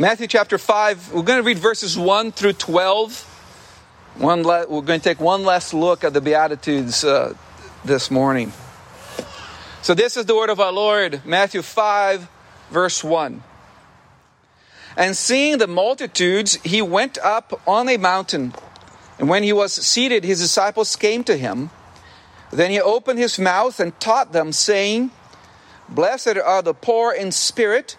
Matthew chapter 5, we're going to read verses 1 through 12. One la- we're going to take one last look at the Beatitudes uh, this morning. So, this is the word of our Lord, Matthew 5, verse 1. And seeing the multitudes, he went up on a mountain. And when he was seated, his disciples came to him. Then he opened his mouth and taught them, saying, Blessed are the poor in spirit,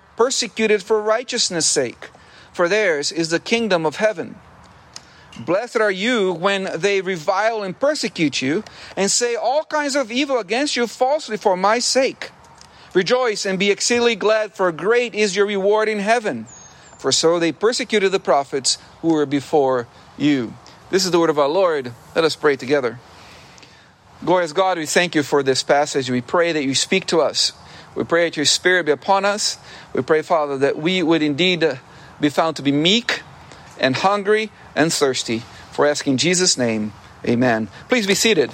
persecuted for righteousness' sake, for theirs is the kingdom of heaven. Blessed are you when they revile and persecute you, and say all kinds of evil against you falsely for my sake. Rejoice and be exceedingly glad, for great is your reward in heaven. For so they persecuted the prophets who were before you. This is the word of our Lord. Let us pray together. Glorious God, we thank you for this passage. We pray that you speak to us. We pray that your Spirit be upon us. We pray, Father, that we would indeed uh, be found to be meek and hungry and thirsty. For asking Jesus' name, amen. Please be seated.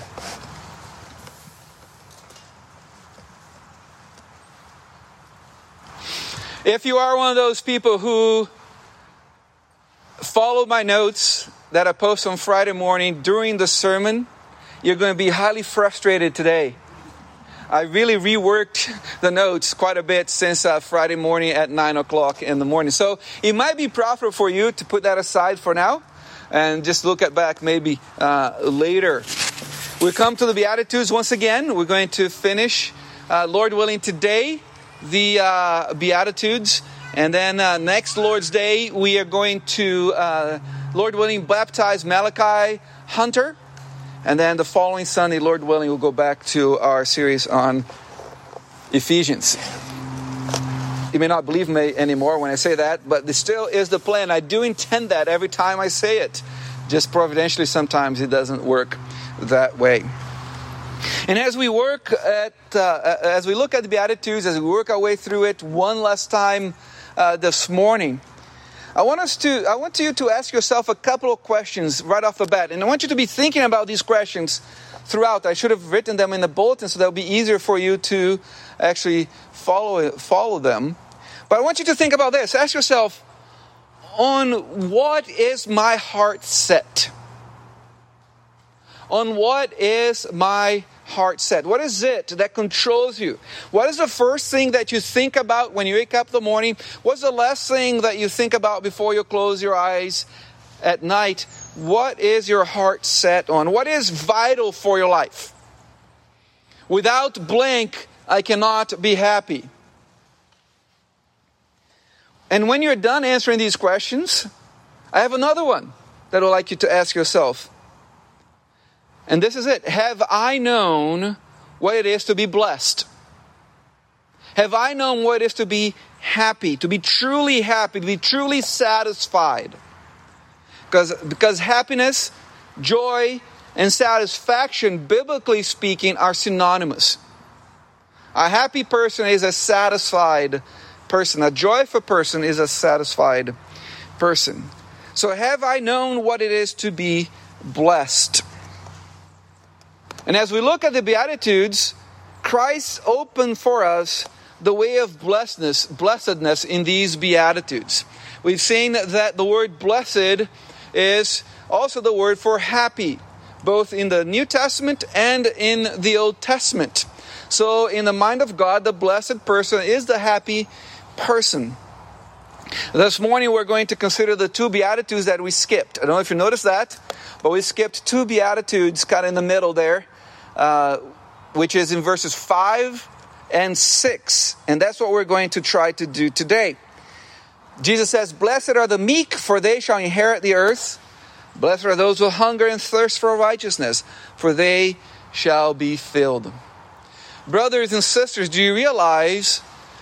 If you are one of those people who follow my notes that I post on Friday morning during the sermon, you're going to be highly frustrated today. I really reworked the notes quite a bit since uh, Friday morning at 9 o'clock in the morning. So it might be profitable for you to put that aside for now and just look at back maybe uh, later. We come to the Beatitudes once again. We're going to finish, uh, Lord willing, today the uh, Beatitudes. And then uh, next Lord's Day, we are going to, uh, Lord willing, baptize Malachi Hunter. And then the following Sunday, Lord willing, we'll go back to our series on Ephesians. You may not believe me anymore when I say that, but this still is the plan. I do intend that every time I say it. Just providentially, sometimes it doesn't work that way. And as we work at, uh, as we look at the Beatitudes, as we work our way through it one last time uh, this morning, I want us to, I want you to ask yourself a couple of questions right off the bat. And I want you to be thinking about these questions throughout. I should have written them in the bulletin so that would be easier for you to actually follow, follow them. But I want you to think about this. Ask yourself, on what is my heart set? On what is my heart set? What is it that controls you? What is the first thing that you think about when you wake up in the morning? What's the last thing that you think about before you close your eyes at night? What is your heart set on? What is vital for your life? Without blank, I cannot be happy. And when you're done answering these questions, I have another one that I'd like you to ask yourself. And this is it Have I known what it is to be blessed? Have I known what it is to be happy, to be truly happy, to be truly satisfied? Because, because happiness, joy, and satisfaction, biblically speaking, are synonymous. A happy person is a satisfied person. A joyful person is a satisfied person. So, have I known what it is to be blessed? And as we look at the Beatitudes, Christ opened for us the way of blessedness, blessedness in these Beatitudes. We've seen that the word blessed is also the word for happy, both in the New Testament and in the Old Testament. So, in the mind of God, the blessed person is the happy person. This morning, we're going to consider the two Beatitudes that we skipped. I don't know if you noticed that, but we skipped two Beatitudes kind of in the middle there. Uh, which is in verses 5 and 6. And that's what we're going to try to do today. Jesus says, Blessed are the meek, for they shall inherit the earth. Blessed are those who hunger and thirst for righteousness, for they shall be filled. Brothers and sisters, do you realize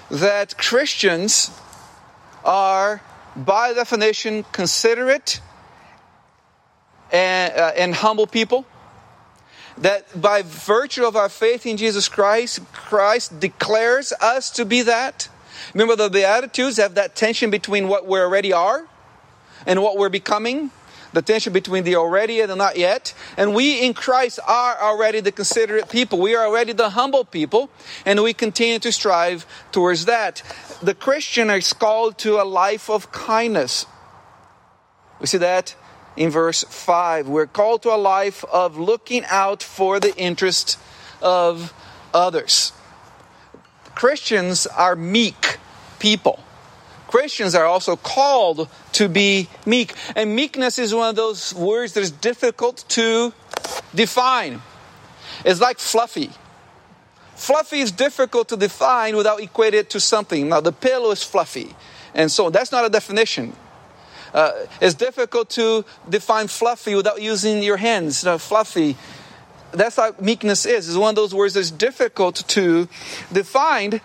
that Christians are by definition, considerate and, uh, and humble people. That by virtue of our faith in Jesus Christ, Christ declares us to be that. Remember, the Beatitudes have that tension between what we already are and what we're becoming the tension between the already and the not yet. And we in Christ are already the considerate people. We are already the humble people, and we continue to strive towards that. The Christian is called to a life of kindness. We see that in verse 5. We're called to a life of looking out for the interest of others. Christians are meek people. Christians are also called to be meek. And meekness is one of those words that is difficult to define. It's like fluffy. Fluffy is difficult to define without equating it to something. Now, the pillow is fluffy, and so that's not a definition. Uh, it's difficult to define fluffy without using your hands. You know, fluffy, that's how meekness is. It's one of those words that's difficult to define,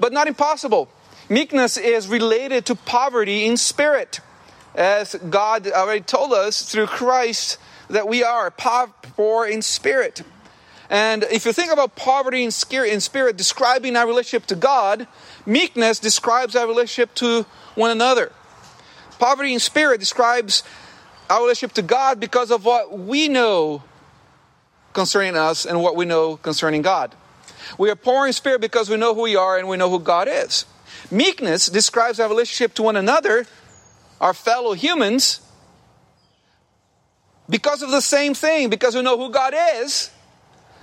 but not impossible. Meekness is related to poverty in spirit, as God already told us through Christ that we are poor in spirit. And if you think about poverty in spirit, describing our relationship to God, meekness describes our relationship to one another. Poverty in spirit describes our relationship to God because of what we know concerning us and what we know concerning God. We are poor in spirit because we know who we are and we know who God is. Meekness describes our relationship to one another, our fellow humans, because of the same thing, because we know who God is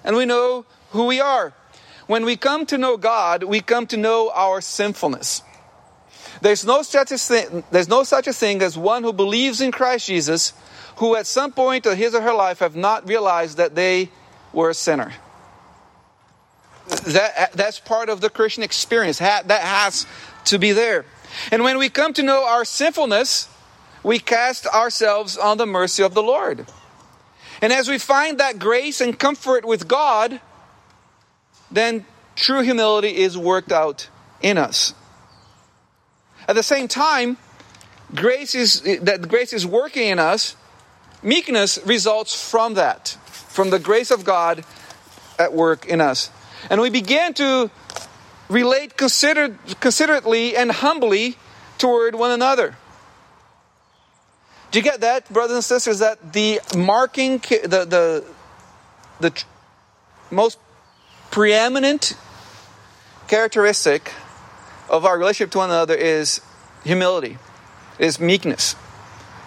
and we know who we are. When we come to know God, we come to know our sinfulness. There's no such a thing, there's no such a thing as one who believes in Christ Jesus who at some point of his or her life have not realized that they were a sinner that, that's part of the Christian experience. That has to be there. And when we come to know our sinfulness, we cast ourselves on the mercy of the Lord. And as we find that grace and comfort with God, then true humility is worked out in us. At the same time, grace is that grace is working in us. Meekness results from that, from the grace of God at work in us. And we begin to relate consider- considerately and humbly toward one another. Do you get that, brothers and sisters? That the marking, the, the, the most preeminent characteristic of our relationship to one another is humility, is meekness,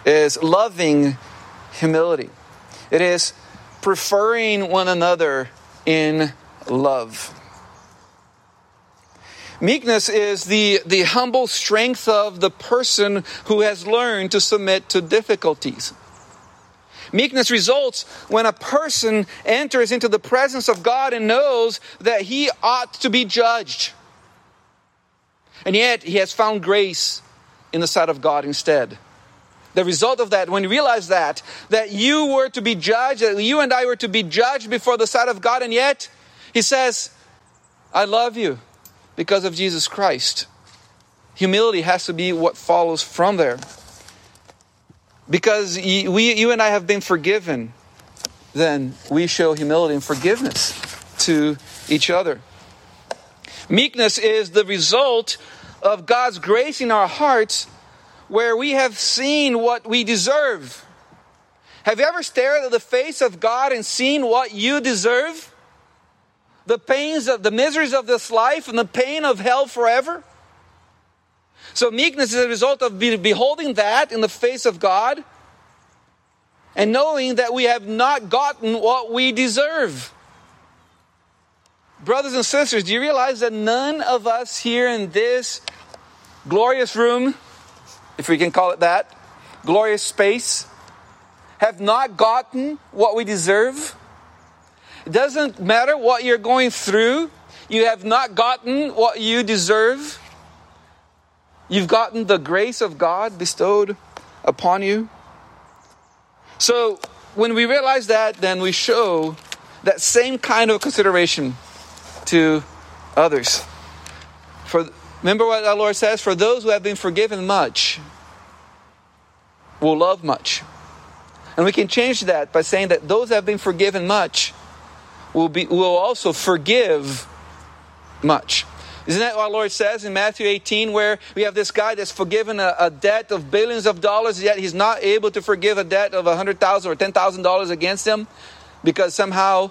is loving humility. It is preferring one another in love. Meekness is the, the humble strength of the person who has learned to submit to difficulties. Meekness results when a person enters into the presence of God and knows that he ought to be judged. And yet he has found grace in the sight of God instead. The result of that, when you realize that, that you were to be judged, that you and I were to be judged before the sight of God, and yet he says, I love you because of Jesus Christ. Humility has to be what follows from there. Because we, you and I have been forgiven, then we show humility and forgiveness to each other. Meekness is the result of God's grace in our hearts where we have seen what we deserve. Have you ever stared at the face of God and seen what you deserve? the pains of the miseries of this life and the pain of hell forever. So meekness is a result of beholding that in the face of God and knowing that we have not gotten what we deserve. Brothers and sisters, do you realize that none of us here in this glorious room, if we can call it that, glorious space, have not gotten what we deserve? It doesn't matter what you're going through, you have not gotten what you deserve. You've gotten the grace of God bestowed upon you. So, when we realize that, then we show that same kind of consideration to others. For remember what our Lord says, for those who have been forgiven much, will love much. And we can change that by saying that those that have been forgiven much will, be, will also forgive much. Isn't that what our Lord says in Matthew 18, where we have this guy that's forgiven a, a debt of billions of dollars, yet he's not able to forgive a debt of 100,000 or $10,000 against him because somehow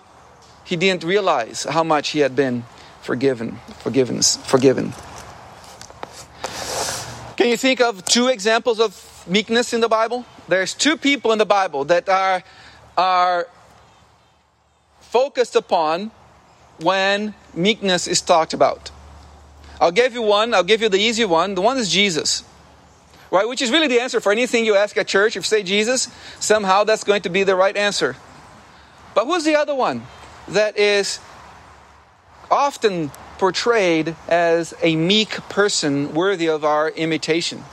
he didn't realize how much he had been forgiven, forgiven, forgiven. Can you think of two examples of meekness in the Bible? There's two people in the Bible that are are focused upon when meekness is talked about. I'll give you one, I'll give you the easy one. The one is Jesus. Right, which is really the answer for anything you ask at church. If you say Jesus, somehow that's going to be the right answer. But who's the other one that is often portrayed as a meek person worthy of our imitation?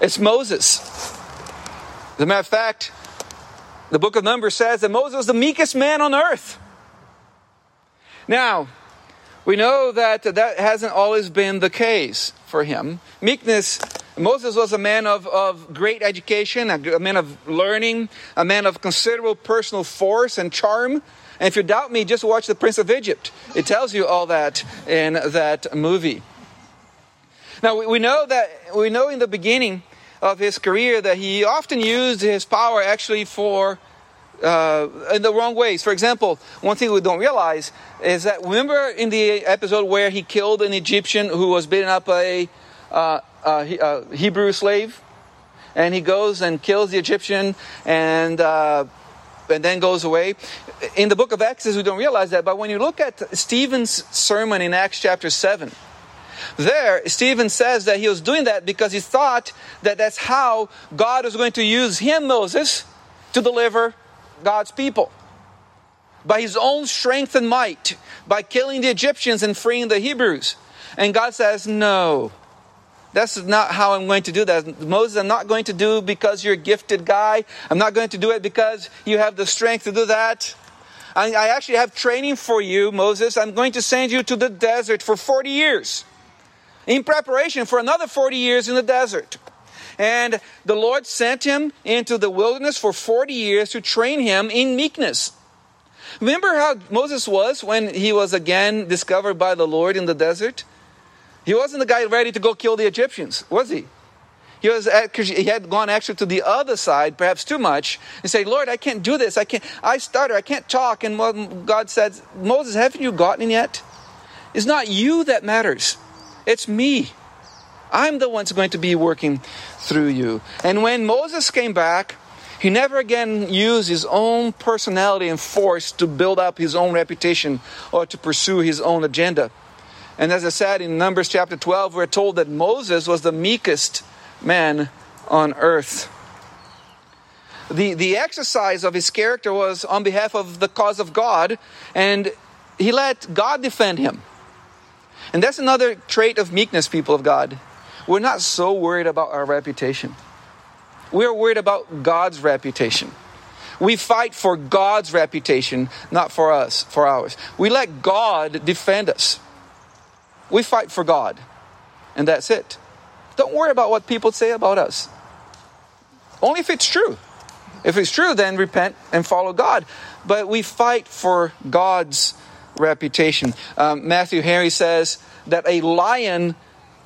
It's Moses. As a matter of fact, the book of Numbers says that Moses was the meekest man on earth. Now, we know that that hasn't always been the case for him. Meekness, Moses was a man of, of great education, a, a man of learning, a man of considerable personal force and charm. And if you doubt me, just watch The Prince of Egypt. It tells you all that in that movie. Now, we, we know that, we know in the beginning of his career that he often used his power actually for uh, in the wrong ways. For example, one thing we don't realize is that remember in the episode where he killed an Egyptian who was beating up a, uh, a Hebrew slave, and he goes and kills the Egyptian and uh, and then goes away. In the book of Exodus, we don't realize that, but when you look at Stephen's sermon in Acts chapter seven. There, Stephen says that he was doing that because he thought that that's how God was going to use him, Moses, to deliver God's people. By his own strength and might, by killing the Egyptians and freeing the Hebrews. And God says, No, that's not how I'm going to do that. Moses, I'm not going to do because you're a gifted guy. I'm not going to do it because you have the strength to do that. I, I actually have training for you, Moses. I'm going to send you to the desert for 40 years in preparation for another 40 years in the desert. And the Lord sent him into the wilderness for 40 years to train him in meekness. Remember how Moses was when he was again discovered by the Lord in the desert? He wasn't the guy ready to go kill the Egyptians, was he? He was uh, because he had gone actually to the other side, perhaps too much, and say, "Lord, I can't do this. I can't. I stutter. I can't talk." And God said, "Moses, haven't you gotten yet? It's not you that matters. It's me. I'm the one who's going to be working through you. And when Moses came back, he never again used his own personality and force to build up his own reputation or to pursue his own agenda. And as I said in Numbers chapter 12, we're told that Moses was the meekest man on earth. The, the exercise of his character was on behalf of the cause of God, and he let God defend him. And that's another trait of meekness, people of God. We're not so worried about our reputation. We're worried about God's reputation. We fight for God's reputation, not for us, for ours. We let God defend us. We fight for God, and that's it. Don't worry about what people say about us. Only if it's true. If it's true, then repent and follow God. But we fight for God's reputation. Um, Matthew Henry says that a lion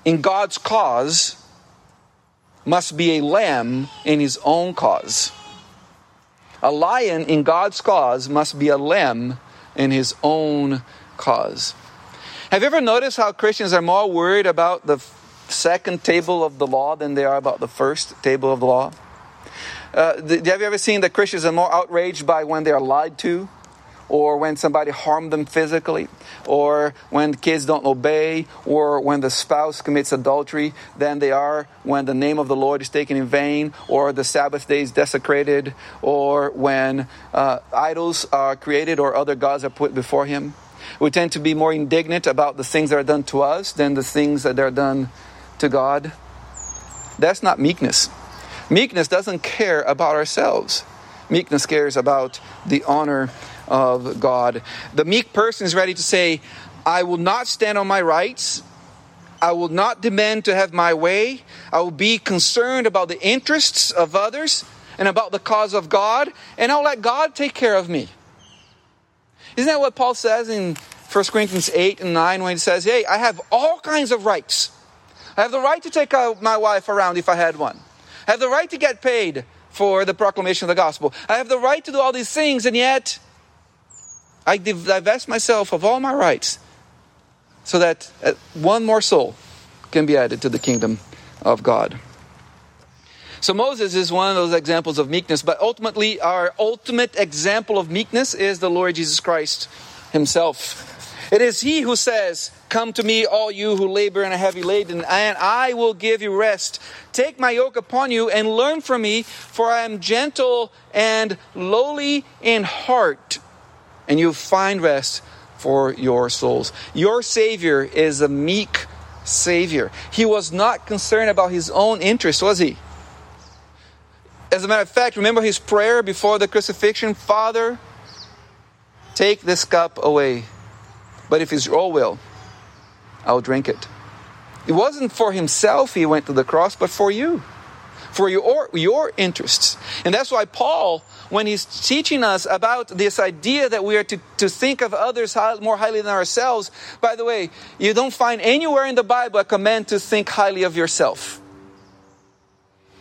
in God's cause must be a lamb in his own cause. A lion in God's cause must be a lamb in his own cause. Have you ever noticed how Christians are more worried about the second table of the law than they are about the first table of the law? Uh, have you ever seen that Christians are more outraged by when they are lied to or when somebody harmed them physically, or when kids don't obey, or when the spouse commits adultery than they are when the name of the Lord is taken in vain, or the Sabbath day is desecrated, or when uh, idols are created or other gods are put before Him. We tend to be more indignant about the things that are done to us than the things that are done to God. That's not meekness. Meekness doesn't care about ourselves. Meekness cares about the honor of God. The meek person is ready to say, I will not stand on my rights. I will not demand to have my way. I will be concerned about the interests of others and about the cause of God, and I'll let God take care of me. Isn't that what Paul says in 1 Corinthians 8 and 9 when he says, Hey, I have all kinds of rights. I have the right to take my wife around if I had one. I have the right to get paid for the proclamation of the gospel. I have the right to do all these things, and yet I divest myself of all my rights so that uh, one more soul can be added to the kingdom of God. So Moses is one of those examples of meekness, but ultimately, our ultimate example of meekness is the Lord Jesus Christ himself. It is he who says, Come to me, all you who labor and are heavy laden, and I will give you rest. Take my yoke upon you and learn from me, for I am gentle and lowly in heart, and you'll find rest for your souls. Your Savior is a meek Savior. He was not concerned about his own interest, was he? As a matter of fact, remember his prayer before the crucifixion Father, take this cup away. But if it's your will, I'll drink it. It wasn't for himself he went to the cross, but for you, for your, your interests. And that's why Paul, when he's teaching us about this idea that we are to, to think of others more highly than ourselves, by the way, you don't find anywhere in the Bible a command to think highly of yourself.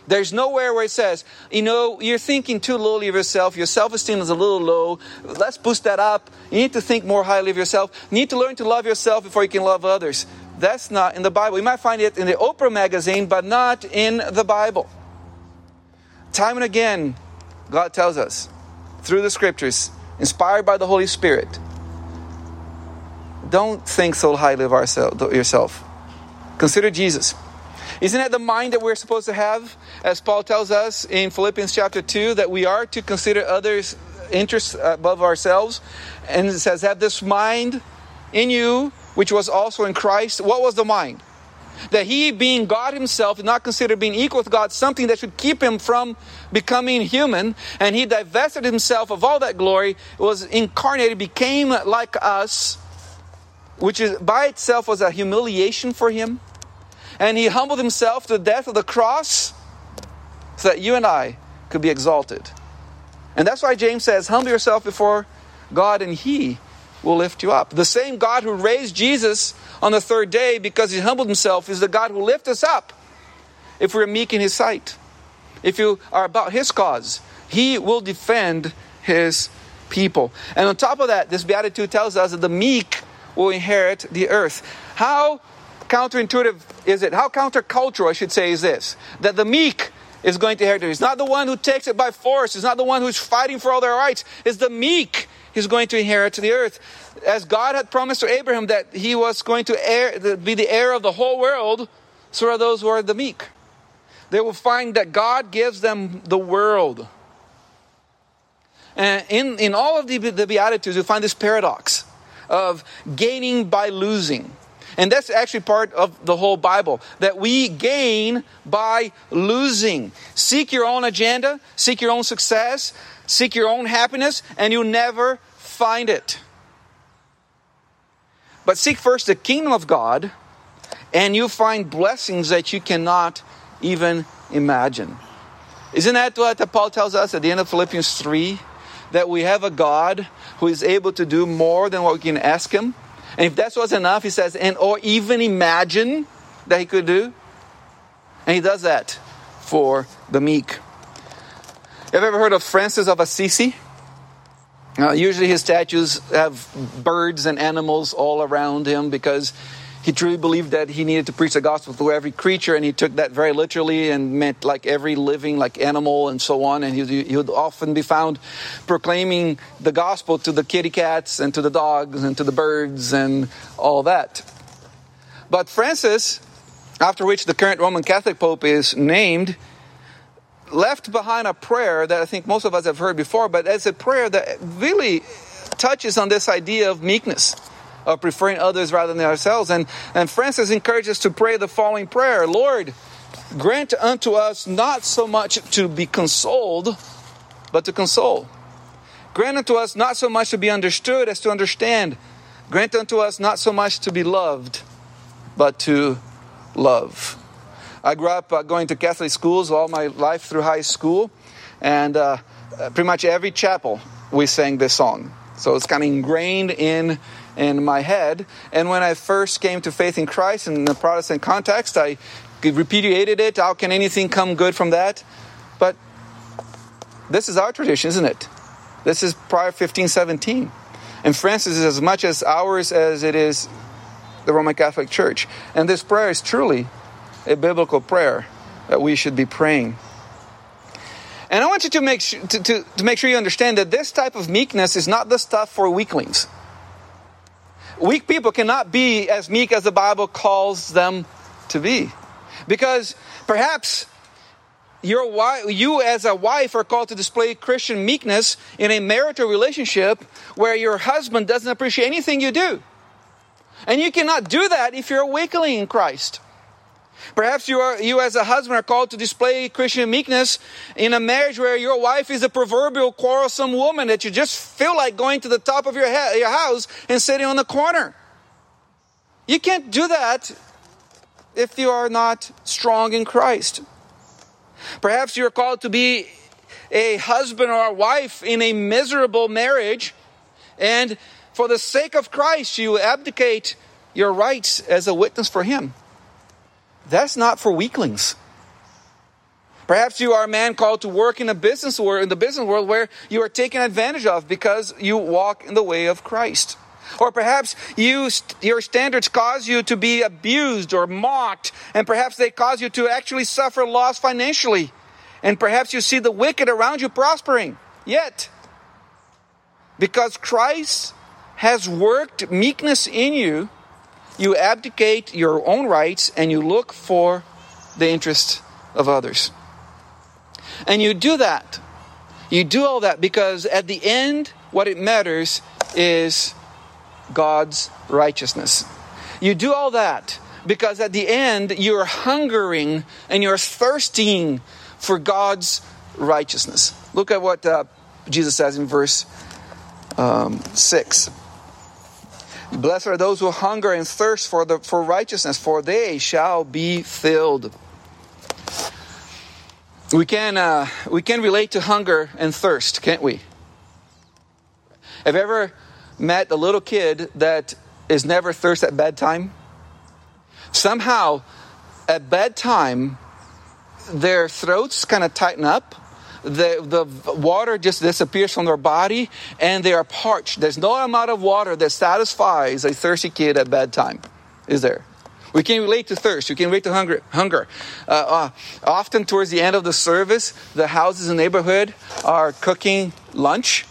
There's nowhere where it says, you know, you're thinking too lowly of yourself. Your self esteem is a little low. Let's boost that up. You need to think more highly of yourself. You need to learn to love yourself before you can love others. That's not in the Bible. You might find it in the Oprah magazine, but not in the Bible. Time and again, God tells us through the scriptures, inspired by the Holy Spirit, don't think so highly of ourselves, yourself. Consider Jesus. Isn't that the mind that we're supposed to have? As Paul tells us in Philippians chapter 2, that we are to consider others' interests above ourselves. And it says, Have this mind in you, which was also in Christ. What was the mind? That he, being God himself, did not consider being equal with God something that should keep him from becoming human. And he divested himself of all that glory, was incarnated, became like us, which is by itself was a humiliation for him and he humbled himself to the death of the cross so that you and I could be exalted. And that's why James says, Humble yourself before God, and he will lift you up. The same God who raised Jesus on the third day because he humbled himself is the God who lifts us up if we're meek in his sight. If you are about his cause, he will defend his people. And on top of that, this beatitude tells us that the meek will inherit the earth. How counterintuitive is it? How countercultural, I should say, is this? That the meek is going to inherit it. It's not the one who takes it by force. It's not the one who's fighting for all their rights. It's the meek who's going to inherit the earth. As God had promised to Abraham that he was going to heir, be the heir of the whole world, so are those who are the meek. They will find that God gives them the world. And in, in all of the, the Beatitudes, you find this paradox of gaining by losing. And that's actually part of the whole Bible that we gain by losing. Seek your own agenda, seek your own success, seek your own happiness, and you'll never find it. But seek first the kingdom of God, and you find blessings that you cannot even imagine. Isn't that what Paul tells us at the end of Philippians 3? That we have a God who is able to do more than what we can ask Him? And if that was enough, he says, and or even imagine that he could do. And he does that for the meek. Have you ever heard of Francis of Assisi? Uh, usually his statues have birds and animals all around him because he truly believed that he needed to preach the gospel to every creature, and he took that very literally and meant like every living, like animal and so on. And he, he would often be found proclaiming the gospel to the kitty cats and to the dogs and to the birds and all that. But Francis, after which the current Roman Catholic Pope is named, left behind a prayer that I think most of us have heard before, but it's a prayer that really touches on this idea of meekness of preferring others rather than ourselves. And, and Francis encourages us to pray the following prayer Lord, grant unto us not so much to be consoled, but to console. Grant unto us not so much to be understood as to understand. Grant unto us not so much to be loved but to love. I grew up uh, going to Catholic schools all my life through high school, and uh, pretty much every chapel we sang this song. So it's kind of ingrained in in my head. And when I first came to faith in Christ in the Protestant context, I repudiated it. How can anything come good from that? But this is our tradition, isn't it? This is prior 1517. And Francis is as much as ours as it is the Roman Catholic Church. And this prayer is truly a biblical prayer that we should be praying. And I want you to make, sure, to, to, to make sure you understand that this type of meekness is not the stuff for weaklings. Weak people cannot be as meek as the Bible calls them to be. Because perhaps your wife, you as a wife are called to display Christian meekness in a marital relationship where your husband doesn't appreciate anything you do. And you cannot do that if you're a weakling in Christ. Perhaps you, are, you as a husband are called to display Christian meekness in a marriage where your wife is a proverbial quarrelsome woman that you just feel like going to the top of your, your house and sitting on the corner. You can't do that if you are not strong in Christ. Perhaps you're called to be a husband or a wife in a miserable marriage, and for the sake of Christ, you abdicate your rights as a witness for Him. That's not for weaklings. Perhaps you are a man called to work in a business world, in the business world where you are taken advantage of because you walk in the way of Christ. Or perhaps you, your standards cause you to be abused or mocked, and perhaps they cause you to actually suffer loss financially. And perhaps you see the wicked around you prospering. Yet, because Christ has worked meekness in you, you abdicate your own rights and you look for the interest of others. And you do that. You do all that because at the end, what it matters is God's righteousness. You do all that because at the end, you're hungering and you're thirsting for God's righteousness. Look at what uh, Jesus says in verse um, 6. Blessed are those who hunger and thirst for, the, for righteousness, for they shall be filled. We can, uh, we can relate to hunger and thirst, can't we? Have you ever met a little kid that is never thirst at bedtime? Somehow, at bedtime, their throats kind of tighten up the, the water just disappears from their body and they are parched. There's no amount of water that satisfies a thirsty kid at bedtime, is there? We can relate to thirst. We can relate to hunger. hunger. Uh, uh, often, towards the end of the service, the houses in the neighborhood are cooking lunch,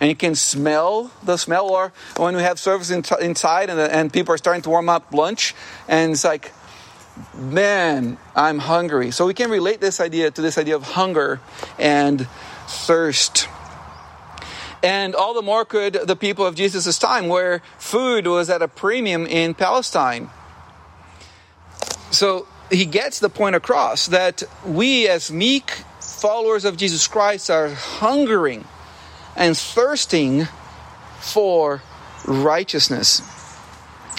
and you can smell the smell. Or when we have service in, inside and, and people are starting to warm up lunch, and it's like, man, I'm hungry. So we can relate this idea to this idea of hunger and thirst. And all the more could the people of Jesus' time, where food was at a premium in Palestine. So he gets the point across that we, as meek followers of Jesus Christ, are hungering and thirsting for righteousness.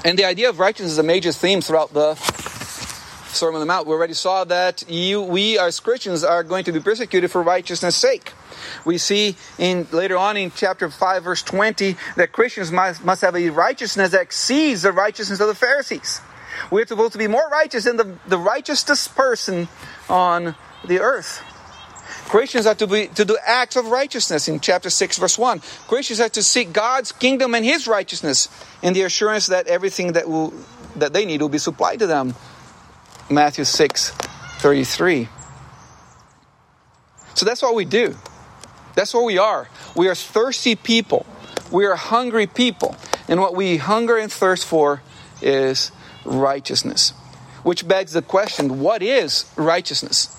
And the idea of righteousness is a major theme throughout the Sermon on the Mount, we already saw that you, we as Christians are going to be persecuted for righteousness' sake. We see in later on in chapter 5, verse 20, that Christians must, must have a righteousness that exceeds the righteousness of the Pharisees. We're supposed to be more righteous than the, the righteousest person on the earth. Christians are to, be, to do acts of righteousness in chapter 6, verse 1. Christians are to seek God's kingdom and His righteousness in the assurance that everything that, will, that they need will be supplied to them Matthew 6 33. So that's what we do. That's what we are. We are thirsty people. We are hungry people. And what we hunger and thirst for is righteousness. Which begs the question what is righteousness?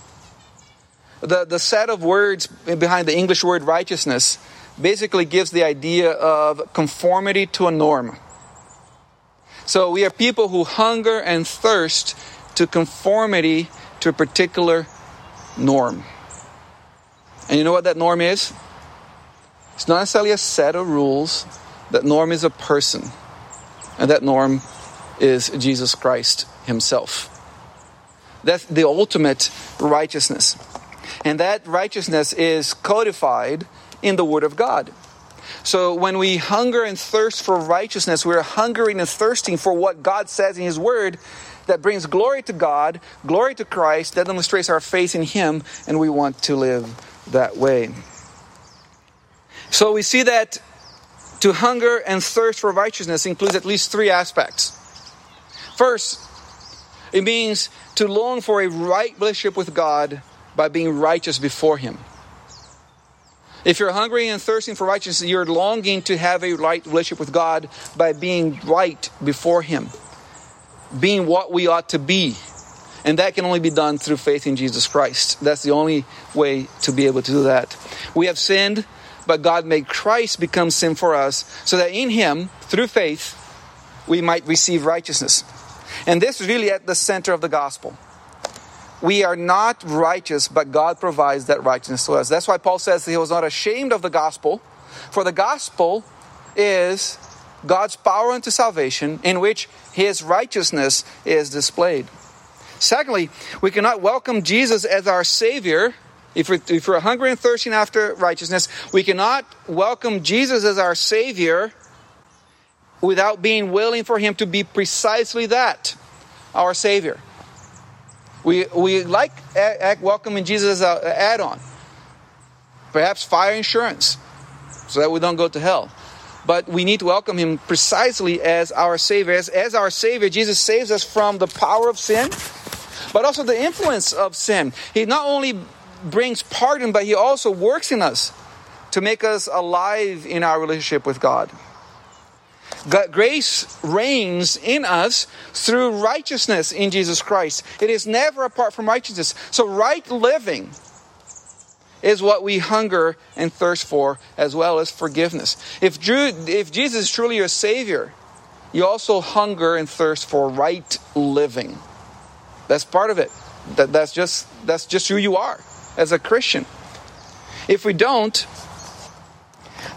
The, the set of words behind the English word righteousness basically gives the idea of conformity to a norm. So we are people who hunger and thirst to conformity to a particular norm. And you know what that norm is? It's not necessarily a set of rules. That norm is a person. And that norm is Jesus Christ Himself. That's the ultimate righteousness. And that righteousness is codified in the Word of God. So when we hunger and thirst for righteousness, we're hungering and thirsting for what God says in His Word that brings glory to God, glory to Christ, that demonstrates our faith in Him, and we want to live that way. So we see that to hunger and thirst for righteousness includes at least three aspects. First, it means to long for a right relationship with God by being righteous before Him. If you're hungry and thirsting for righteousness, you're longing to have a right relationship with God by being right before Him, being what we ought to be. And that can only be done through faith in Jesus Christ. That's the only way to be able to do that. We have sinned, but God made Christ become sin for us so that in Him, through faith, we might receive righteousness. And this is really at the center of the gospel. We are not righteous, but God provides that righteousness to us. That's why Paul says he was not ashamed of the gospel, for the gospel is God's power unto salvation, in which his righteousness is displayed. Secondly, we cannot welcome Jesus as our Savior. If we're, if we're hungry and thirsting after righteousness, we cannot welcome Jesus as our Savior without being willing for Him to be precisely that, our Savior. We, we like welcoming Jesus as an add on. Perhaps fire insurance, so that we don't go to hell. But we need to welcome Him precisely as our Savior. As, as our Savior, Jesus saves us from the power of sin, but also the influence of sin. He not only brings pardon, but He also works in us to make us alive in our relationship with God. God, grace reigns in us through righteousness in Jesus Christ. It is never apart from righteousness. So, right living is what we hunger and thirst for, as well as forgiveness. If, if Jesus is truly your Savior, you also hunger and thirst for right living. That's part of it. That, that's, just, that's just who you are as a Christian. If we don't,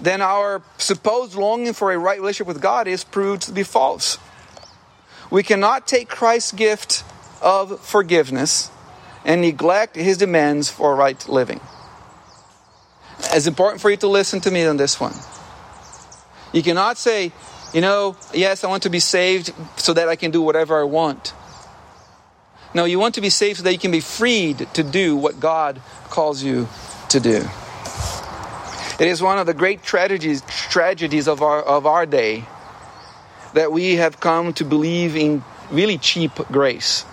then our supposed longing for a right relationship with God is proved to be false. We cannot take Christ's gift of forgiveness and neglect his demands for right living. It's important for you to listen to me on this one. You cannot say, you know, yes, I want to be saved so that I can do whatever I want. No, you want to be saved so that you can be freed to do what God calls you to do. It is one of the great tragedies, tragedies of, our, of our day that we have come to believe in really cheap grace.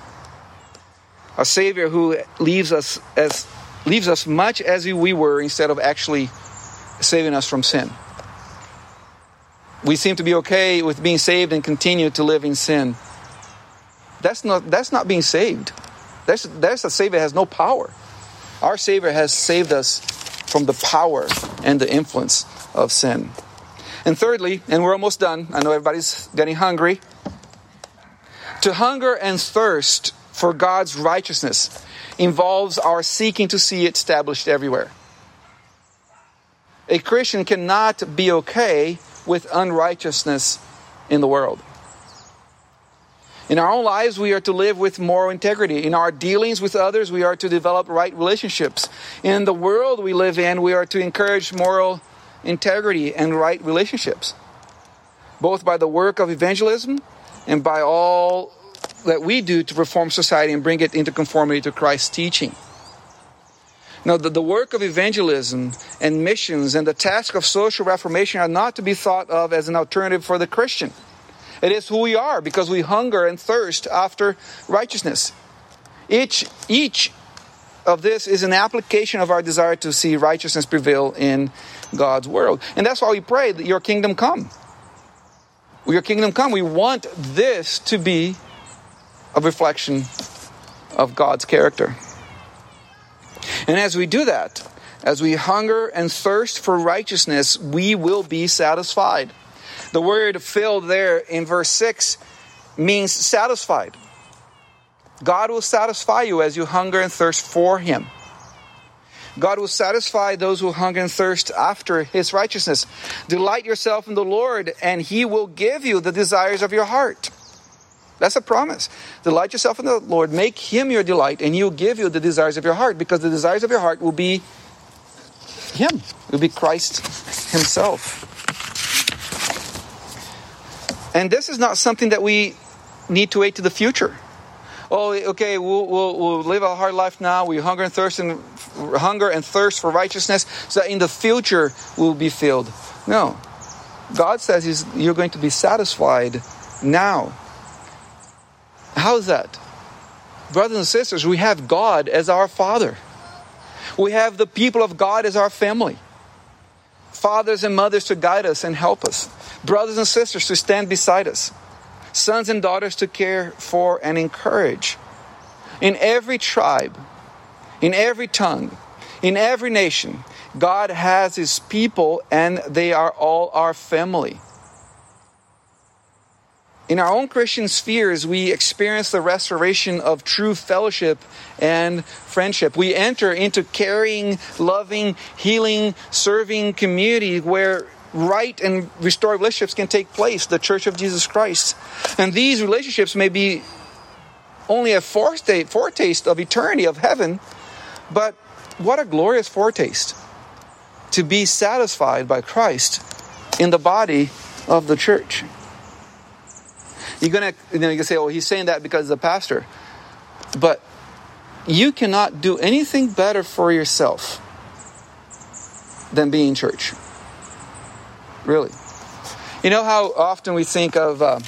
A Savior who leaves us as leaves us much as we were instead of actually saving us from sin. We seem to be okay with being saved and continue to live in sin. That's not that's not being saved. That's that's a Savior has no power. Our Savior has saved us from the power and the influence of sin. And thirdly, and we're almost done, I know everybody's getting hungry. To hunger and thirst for God's righteousness involves our seeking to see it established everywhere. A Christian cannot be okay with unrighteousness in the world. In our own lives, we are to live with moral integrity. In our dealings with others, we are to develop right relationships. In the world we live in, we are to encourage moral integrity and right relationships, both by the work of evangelism and by all that we do to reform society and bring it into conformity to Christ's teaching. Now, the, the work of evangelism and missions and the task of social reformation are not to be thought of as an alternative for the Christian. It is who we are because we hunger and thirst after righteousness. Each, each of this is an application of our desire to see righteousness prevail in God's world. And that's why we pray that your kingdom come. Your kingdom come. We want this to be a reflection of God's character. And as we do that, as we hunger and thirst for righteousness, we will be satisfied. The word filled there in verse 6 means satisfied. God will satisfy you as you hunger and thirst for Him. God will satisfy those who hunger and thirst after His righteousness. Delight yourself in the Lord, and He will give you the desires of your heart. That's a promise. Delight yourself in the Lord, make Him your delight, and He will give you the desires of your heart, because the desires of your heart will be Him, it will be Christ Himself. And this is not something that we need to wait to the future. Oh, okay, we'll, we'll, we'll live a hard life now. We hunger and thirst and hunger and thirst for righteousness, so that in the future we'll be filled. No, God says you're going to be satisfied now. How is that? Brothers and sisters, we have God as our Father. We have the people of God as our family. Fathers and mothers to guide us and help us. Brothers and sisters to stand beside us. Sons and daughters to care for and encourage. In every tribe, in every tongue, in every nation, God has His people and they are all our family. In our own Christian spheres, we experience the restoration of true fellowship and friendship. We enter into caring, loving, healing, serving community where right and restored relationships can take place, the Church of Jesus Christ. And these relationships may be only a foretaste of eternity, of heaven, but what a glorious foretaste to be satisfied by Christ in the body of the church. You're gonna, you know, you can say, "Oh, he's saying that because of the pastor," but you cannot do anything better for yourself than being church. Really, you know how often we think of uh,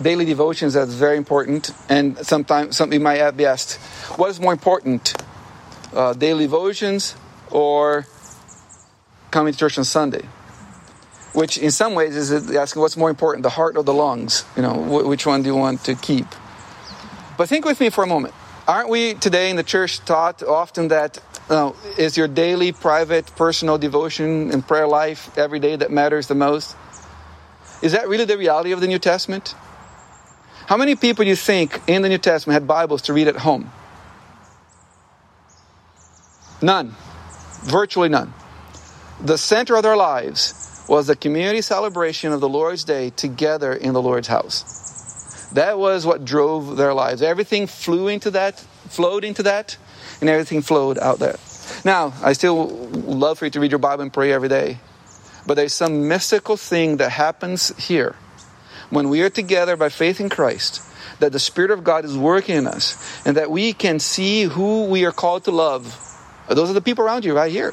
daily devotions as very important, and sometimes something might be asked, "What is more important, uh, daily devotions or coming to church on Sunday?" Which in some ways is asking what's more important, the heart or the lungs? You know, which one do you want to keep? But think with me for a moment. Aren't we today in the church taught often that uh, is your daily, private, personal devotion and prayer life every day that matters the most? Is that really the reality of the New Testament? How many people do you think in the New Testament had Bibles to read at home? None. Virtually none. The center of their lives was the community celebration of the Lord's Day together in the Lord's house. That was what drove their lives. Everything flew into that, flowed into that, and everything flowed out there. Now, I still love for you to read your Bible and pray every day, but there's some mystical thing that happens here when we are together by faith in Christ that the Spirit of God is working in us and that we can see who we are called to love. Those are the people around you right here.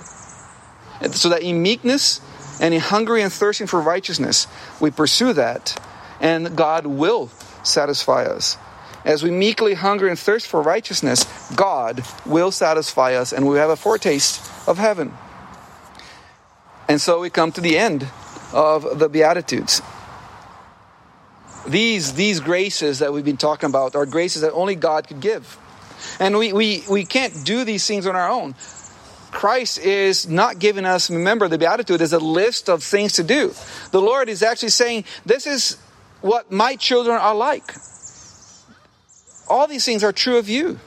And so that in meekness and in hungry and thirsting for righteousness, we pursue that, and God will satisfy us. As we meekly hunger and thirst for righteousness, God will satisfy us, and we have a foretaste of heaven. And so we come to the end of the Beatitudes. These, these graces that we've been talking about are graces that only God could give. And we, we, we can't do these things on our own. Christ is not giving us, remember, the Beatitude is a list of things to do. The Lord is actually saying, This is what my children are like. All these things are true of you.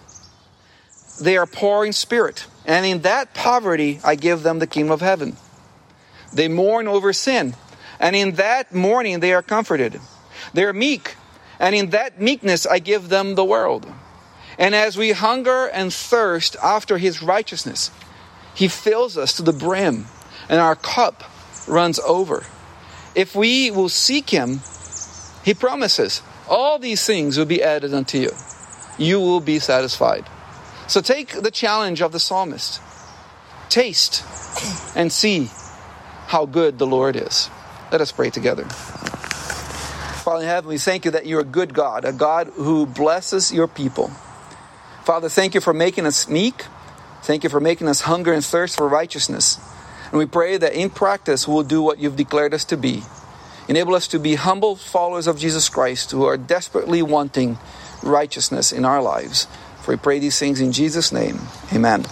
They are poor in spirit, and in that poverty, I give them the kingdom of heaven. They mourn over sin, and in that mourning, they are comforted. They are meek, and in that meekness, I give them the world. And as we hunger and thirst after his righteousness, he fills us to the brim, and our cup runs over. If we will seek Him, He promises all these things will be added unto you. You will be satisfied. So take the challenge of the psalmist taste and see how good the Lord is. Let us pray together. Father in heaven, we thank you that you're a good God, a God who blesses your people. Father, thank you for making us meek. Thank you for making us hunger and thirst for righteousness. And we pray that in practice we'll do what you've declared us to be. Enable us to be humble followers of Jesus Christ who are desperately wanting righteousness in our lives. For we pray these things in Jesus' name. Amen.